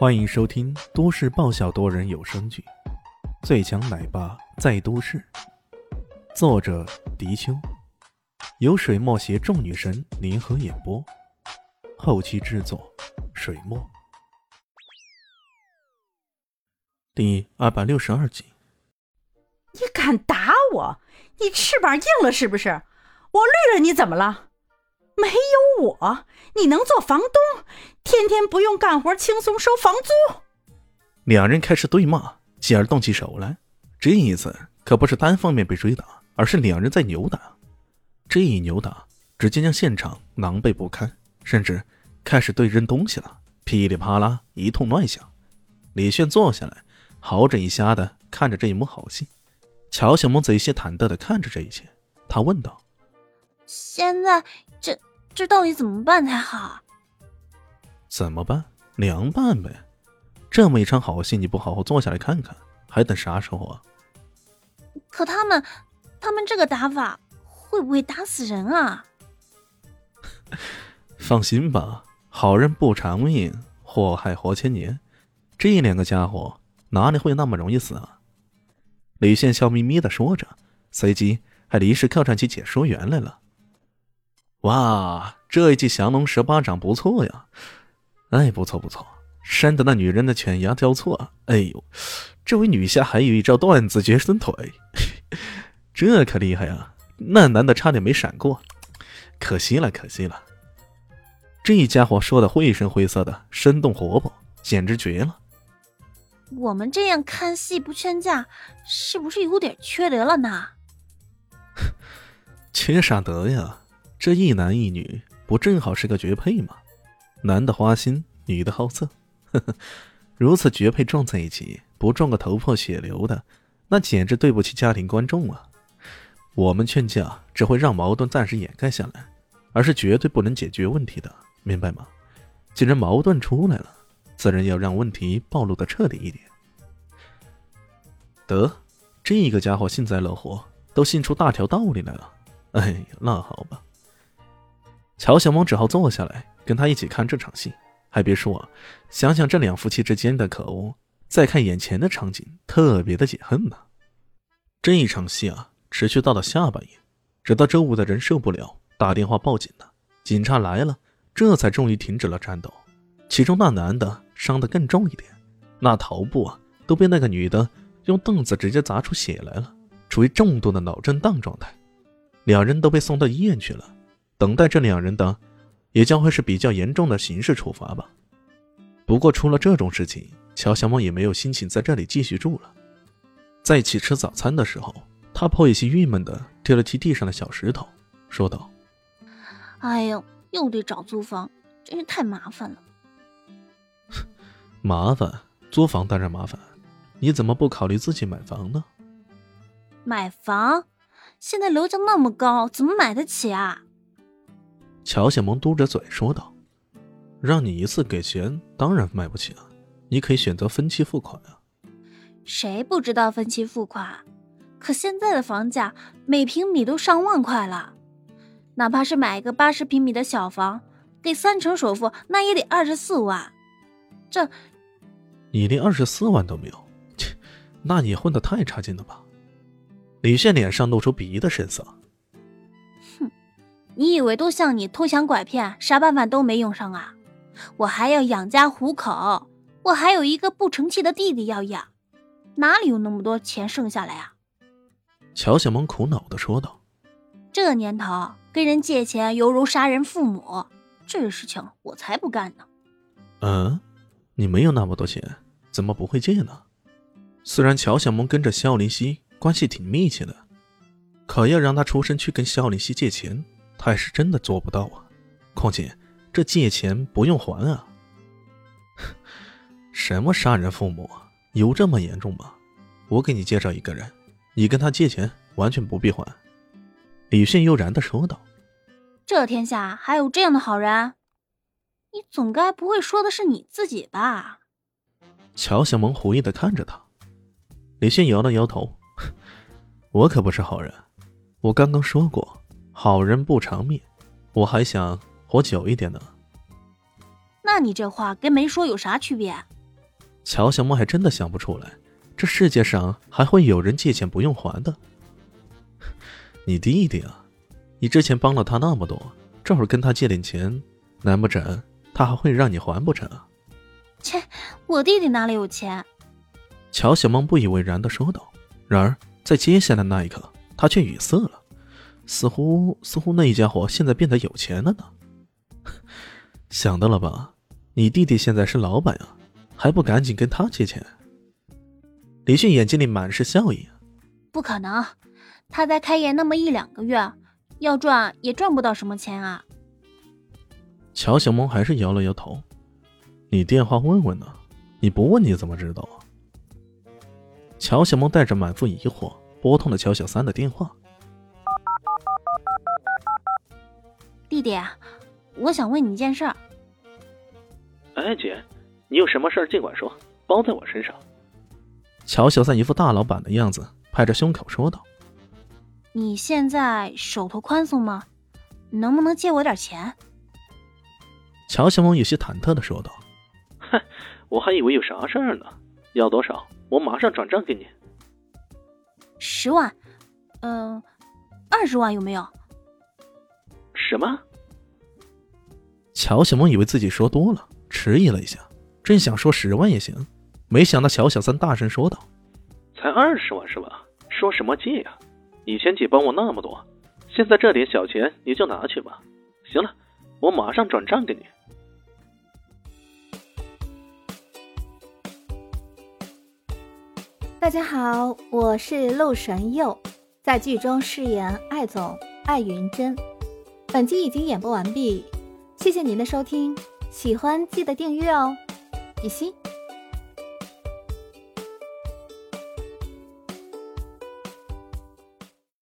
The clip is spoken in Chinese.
欢迎收听都市爆笑多人有声剧《最强奶爸在都市》，作者：迪秋，由水墨携众女神联合演播，后期制作：水墨。第二百六十二集，你敢打我？你翅膀硬了是不是？我绿了你怎么了？没有我，你能做房东？天天不用干活，轻松收房租。两人开始对骂，继而动起手来。这一次可不是单方面被追打，而是两人在扭打。这一扭打，直接将现场狼狈不堪，甚至开始对扔东西了，噼里啪啦一通乱响。李炫坐下来，好整以暇的看着这一幕好戏。乔小萌则有些忐忑的看着这一切，他问道：“现在这……”这到底怎么办才好？怎么办？凉拌呗！这么一场好戏，你不好好坐下来看看，还等啥时候啊？可他们，他们这个打法会不会打死人啊？放心吧，好人不长命，祸害活千年。这两个家伙哪里会那么容易死啊？李现笑眯眯的说着，随即还临时客串起解说员来了。哇，这一记降龙十八掌不错呀！哎，不错不错，扇得那女人的犬牙交错。哎呦，这位女侠还有一招断子绝孙腿，这可厉害啊！那男的差点没闪过，可惜了，可惜了。这家伙说的绘声绘色的，生动活泼，简直绝了。我们这样看戏不劝架，是不是有点缺德了呢？缺啥德呀？这一男一女不正好是个绝配吗？男的花心，女的好色，呵呵，如此绝配撞在一起，不撞个头破血流的，那简直对不起家庭观众啊！我们劝架只会让矛盾暂时掩盖下来，而是绝对不能解决问题的，明白吗？既然矛盾出来了，自然要让问题暴露的彻底一点。得，这个家伙幸灾乐祸，都信出大条道理来了。哎，那好吧。乔小萌只好坐下来跟他一起看这场戏。还别说啊，想想这两夫妻之间的可恶，再看眼前的场景，特别的解恨呐。这一场戏啊，持续到了下半夜，直到周五的人受不了，打电话报警了。警察来了，这才终于停止了战斗。其中那男的伤得更重一点，那头部啊都被那个女的用凳子直接砸出血来了，处于重度的脑震荡状态。两人都被送到医院去了。等待这两人的，也将会是比较严重的刑事处罚吧。不过出了这种事情，乔小梦也没有心情在这里继续住了。在一起吃早餐的时候，他颇有些郁闷的踢了踢地上的小石头，说道：“哎呦，又得找租房，真是太麻烦了。”麻烦？租房当然麻烦，你怎么不考虑自己买房呢？买房？现在楼价那么高，怎么买得起啊？乔小萌嘟着嘴说道：“让你一次给钱，当然买不起啊。你可以选择分期付款啊。”谁不知道分期付款？可现在的房价每平米都上万块了，哪怕是买一个八十平米的小房，给三成首付，那也得二十四万。这，你连二十四万都没有？切，那你混的太差劲了吧？李炫脸上露出鄙夷的神色。你以为都像你偷抢拐骗，啥办法都没用上啊？我还要养家糊口，我还有一个不成器的弟弟要养，哪里有那么多钱剩下来啊？乔小萌苦恼的说道：“这年头跟人借钱犹如杀人父母，这事情我才不干呢。”嗯，你没有那么多钱，怎么不会借呢？虽然乔小萌跟着肖林熙关系挺密切的，可要让他出身去跟肖林熙借钱。他是真的做不到啊！况且这借钱不用还啊！什么杀人父母啊？有这么严重吗？我给你介绍一个人，你跟他借钱完全不必还。”李迅悠然的说道。“这天下还有这样的好人？你总该不会说的是你自己吧？”乔小萌狐疑的看着他。李迅摇了摇头：“ 我可不是好人，我刚刚说过。”好人不长命，我还想活久一点呢。那你这话跟没说有啥区别？乔小梦还真的想不出来，这世界上还会有人借钱不用还的。你弟弟啊，你之前帮了他那么多，这会儿跟他借点钱，难不成他还会让你还不成？切，我弟弟哪里有钱？乔小梦不以为然的说道。然而在接下来那一刻，他却语塞了，似乎似乎那一家伙现在变得有钱了呢。想到了吧，你弟弟现在是老板啊，还不赶紧跟他借钱？李迅眼睛里满是笑意。不可能，他才开业那么一两个月，要赚也赚不到什么钱啊。乔小萌还是摇了摇头。你电话问问呢？你不问你怎么知道啊？乔小萌带着满腹疑惑拨通了乔小三的电话。弟弟，我想问你一件事儿。哎，姐，你有什么事儿尽管说，包在我身上。乔小三一副大老板的样子，拍着胸口说道：“你现在手头宽松吗？能不能借我点钱？”乔小萌有些忐忑的说道。哼，我还以为有啥事儿呢。要多少？我马上转账给你。十万，嗯，二十万有没有？什么？乔小萌以为自己说多了，迟疑了一下，正想说十万也行，没想到乔小三大声说道：“才二十万是吧？说什么借呀？以前姐帮我那么多，现在这点小钱你就拿去吧。行了，我马上转账给你。”大家好，我是陆神佑，在剧中饰演艾总艾云珍。本集已经演播完毕，谢谢您的收听，喜欢记得订阅哦，比心。